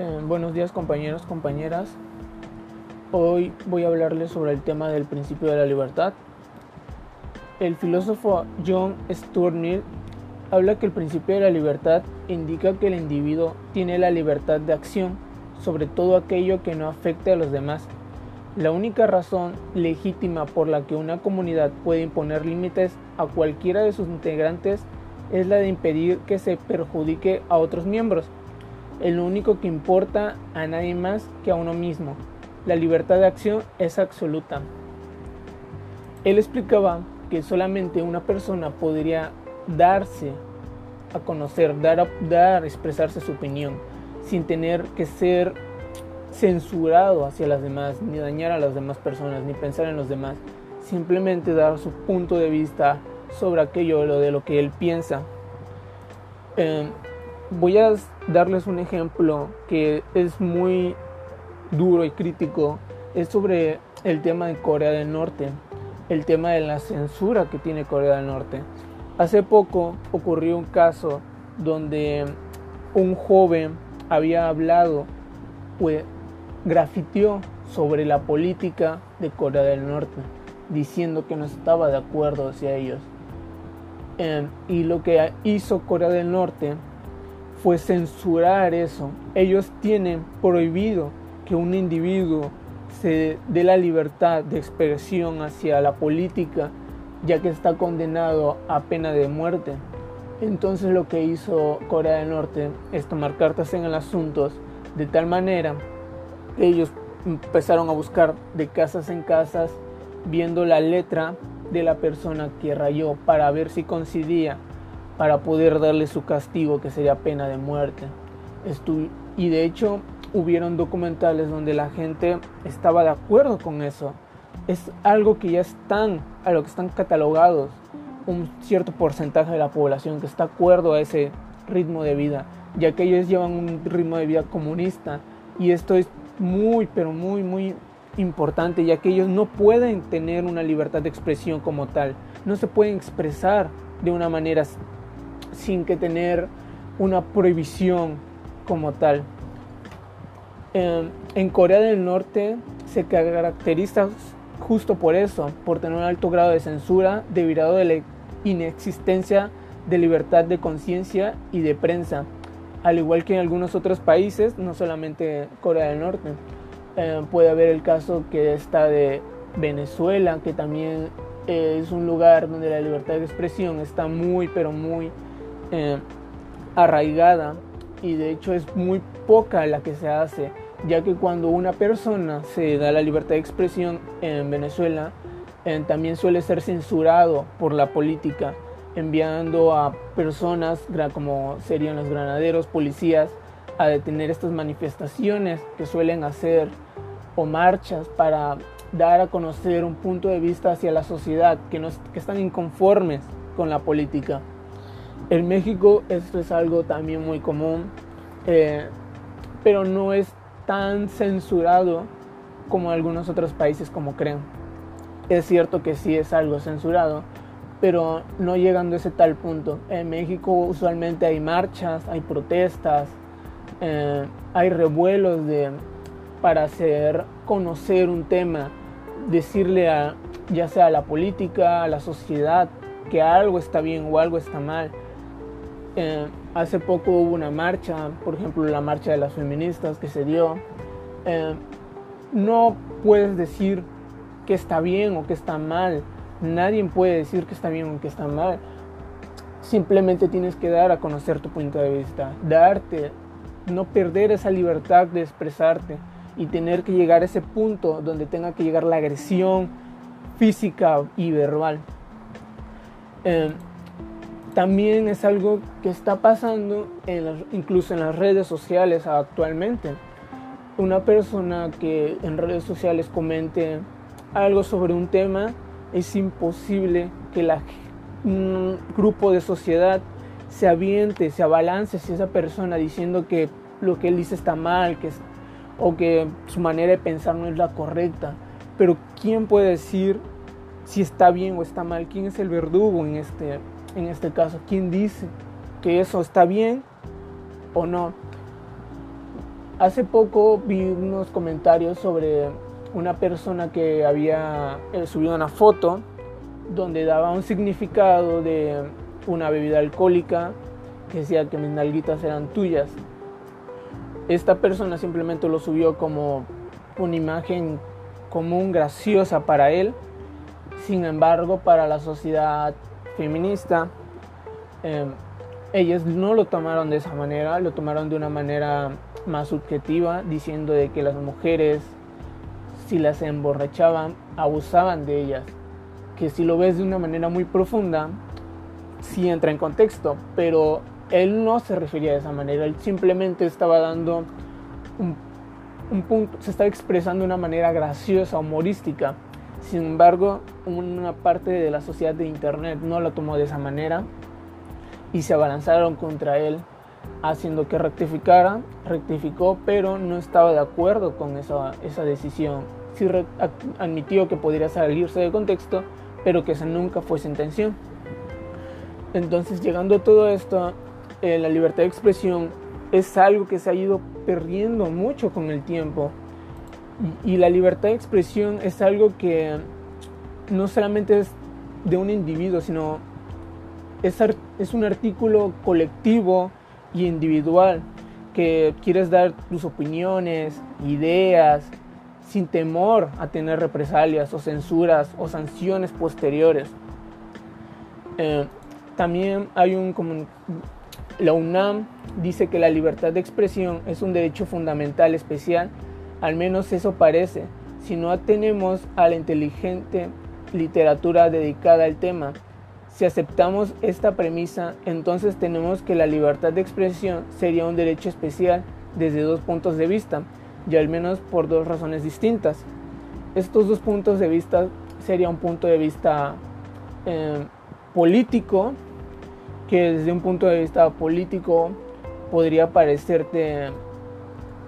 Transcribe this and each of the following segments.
Eh, buenos días compañeros, compañeras. Hoy voy a hablarles sobre el tema del principio de la libertad. El filósofo John Mill habla que el principio de la libertad indica que el individuo tiene la libertad de acción sobre todo aquello que no afecte a los demás. La única razón legítima por la que una comunidad puede imponer límites a cualquiera de sus integrantes es la de impedir que se perjudique a otros miembros. El único que importa a nadie más que a uno mismo. La libertad de acción es absoluta. Él explicaba que solamente una persona podría darse a conocer, dar, a, expresarse su opinión, sin tener que ser censurado hacia las demás, ni dañar a las demás personas, ni pensar en los demás. Simplemente dar su punto de vista sobre aquello de lo que él piensa. Eh, voy a darles un ejemplo que es muy duro y crítico. Es sobre el tema de Corea del Norte, el tema de la censura que tiene Corea del Norte. Hace poco ocurrió un caso donde un joven había hablado, pues grafiteó sobre la política de Corea del Norte, diciendo que no estaba de acuerdo hacia ellos. Eh, y lo que hizo Corea del Norte fue censurar eso. Ellos tienen prohibido que un individuo se dé la libertad de expresión hacia la política, ya que está condenado a pena de muerte. Entonces lo que hizo Corea del Norte es tomar cartas en el asunto de tal manera que ellos empezaron a buscar de casas en casas viendo la letra de la persona que rayó para ver si coincidía para poder darle su castigo que sería pena de muerte. y de hecho hubieron documentales donde la gente estaba de acuerdo con eso. Es algo que ya están, a lo que están catalogados un cierto porcentaje de la población que está de acuerdo a ese ritmo de vida, ya que ellos llevan un ritmo de vida comunista y esto es muy, pero muy, muy importante, ya que ellos no pueden tener una libertad de expresión como tal, no se pueden expresar de una manera sin que tener una prohibición como tal. Em, en Corea del Norte se caracteriza justo por eso, por tener un alto grado de censura debido a la inexistencia de libertad de conciencia y de prensa, al igual que en algunos otros países, no solamente Corea del Norte. Eh, puede haber el caso que está de Venezuela, que también es un lugar donde la libertad de expresión está muy, pero muy eh, arraigada y de hecho es muy poca la que se hace ya que cuando una persona se da la libertad de expresión en Venezuela, eh, también suele ser censurado por la política, enviando a personas como serían los granaderos, policías, a detener estas manifestaciones que suelen hacer o marchas para dar a conocer un punto de vista hacia la sociedad que, no, que están inconformes con la política. En México esto es algo también muy común, eh, pero no es tan censurado como algunos otros países como creen. Es cierto que sí es algo censurado, pero no llegando a ese tal punto. En México usualmente hay marchas, hay protestas, eh, hay revuelos de, para hacer conocer un tema, decirle a ya sea a la política, a la sociedad, que algo está bien o algo está mal. Eh, hace poco hubo una marcha, por ejemplo la marcha de las feministas que se dio. Eh, no puedes decir que está bien o que está mal. Nadie puede decir que está bien o que está mal. Simplemente tienes que dar a conocer tu punto de vista, darte, no perder esa libertad de expresarte y tener que llegar a ese punto donde tenga que llegar la agresión física y verbal. Eh, también es algo que está pasando incluso en las redes sociales actualmente. Una persona que en redes sociales comente algo sobre un tema, es imposible que la, un grupo de sociedad se aviente, se abalance hacia esa persona diciendo que lo que él dice está mal que o que su manera de pensar no es la correcta. Pero ¿quién puede decir si está bien o está mal? ¿Quién es el verdugo en este, en este caso, ¿quién dice que eso está bien o no? hace poco vi unos comentarios sobre una persona que había eh, subido una foto donde daba un significado de una bebida alcohólica que decía que mis nalguitas eran tuyas. Esta persona simplemente lo subió como una imagen común, graciosa para él. Sin embargo, para la sociedad feminista, eh, ellas no lo tomaron de esa manera, lo tomaron de una manera más subjetiva, diciendo de que las mujeres, si las emborrachaban, abusaban de ellas. Que si lo ves de una manera muy profunda, sí entra en contexto, pero él no se refería de esa manera, él simplemente estaba dando un, un punto, se estaba expresando de una manera graciosa, humorística. Sin embargo, una parte de la sociedad de Internet no lo tomó de esa manera y se abalanzaron contra él, haciendo que rectificara, rectificó, pero no estaba de acuerdo con esa, esa decisión. Sí admitió que podría salirse de contexto, pero que esa nunca fue su intención. Entonces, llegando a todo esto, eh, la libertad de expresión es algo que se ha ido perdiendo mucho con el tiempo. Y, la libertad de expresión es algo que no solamente es de un individuo, sino es, es un artículo colectivo y individual que quieres dar tus opiniones, ideas, sin temor a tener represalias o censuras o sanciones posteriores. Eh, también hay un la UNAM dice que la libertad de expresión es un derecho fundamental especial, al menos eso parece, si no atenemos a la inteligente literatura dedicada al tema. Si aceptamos esta premisa, entonces tenemos que la libertad de expresión sería un derecho especial desde dos puntos de vista, y al menos por dos razones distintas. Estos dos puntos de vista sería un punto de vista eh, político que desde un punto de vista político podría parecerte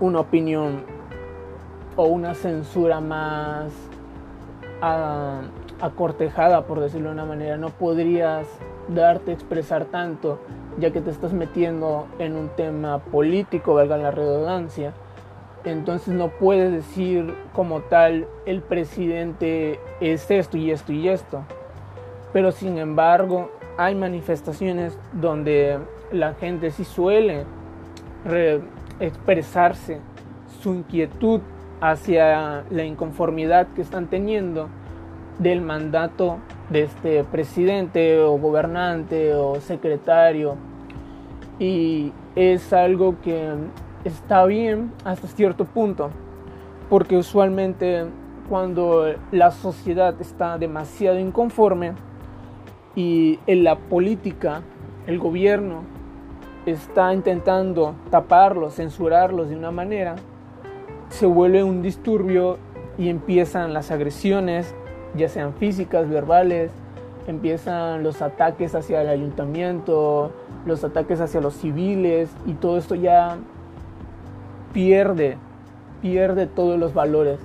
una opinión o una censura más ah, acortejada, por decirlo de una manera. No podrías darte a expresar tanto, ya que te estás metiendo en un tema político, valga la redundancia. Entonces no puedes decir como tal, el presidente es esto y esto y esto. Pero sin embargo, hay manifestaciones donde la gente sí suele expresarse su inquietud hacia la inconformidad que están teniendo del mandato de este presidente o gobernante o secretario. Y es algo que está bien hasta cierto punto porque usualmente cuando la sociedad está demasiado inconforme y en la política, el gobierno está intentando taparlos, censurarlos de una manera, se vuelve un disturbio y empiezan las agresiones, ya sean físicas, verbales, empiezan los ataques hacia el ayuntamiento, los ataques hacia los civiles y todo esto ya pierde, pierde todos los valores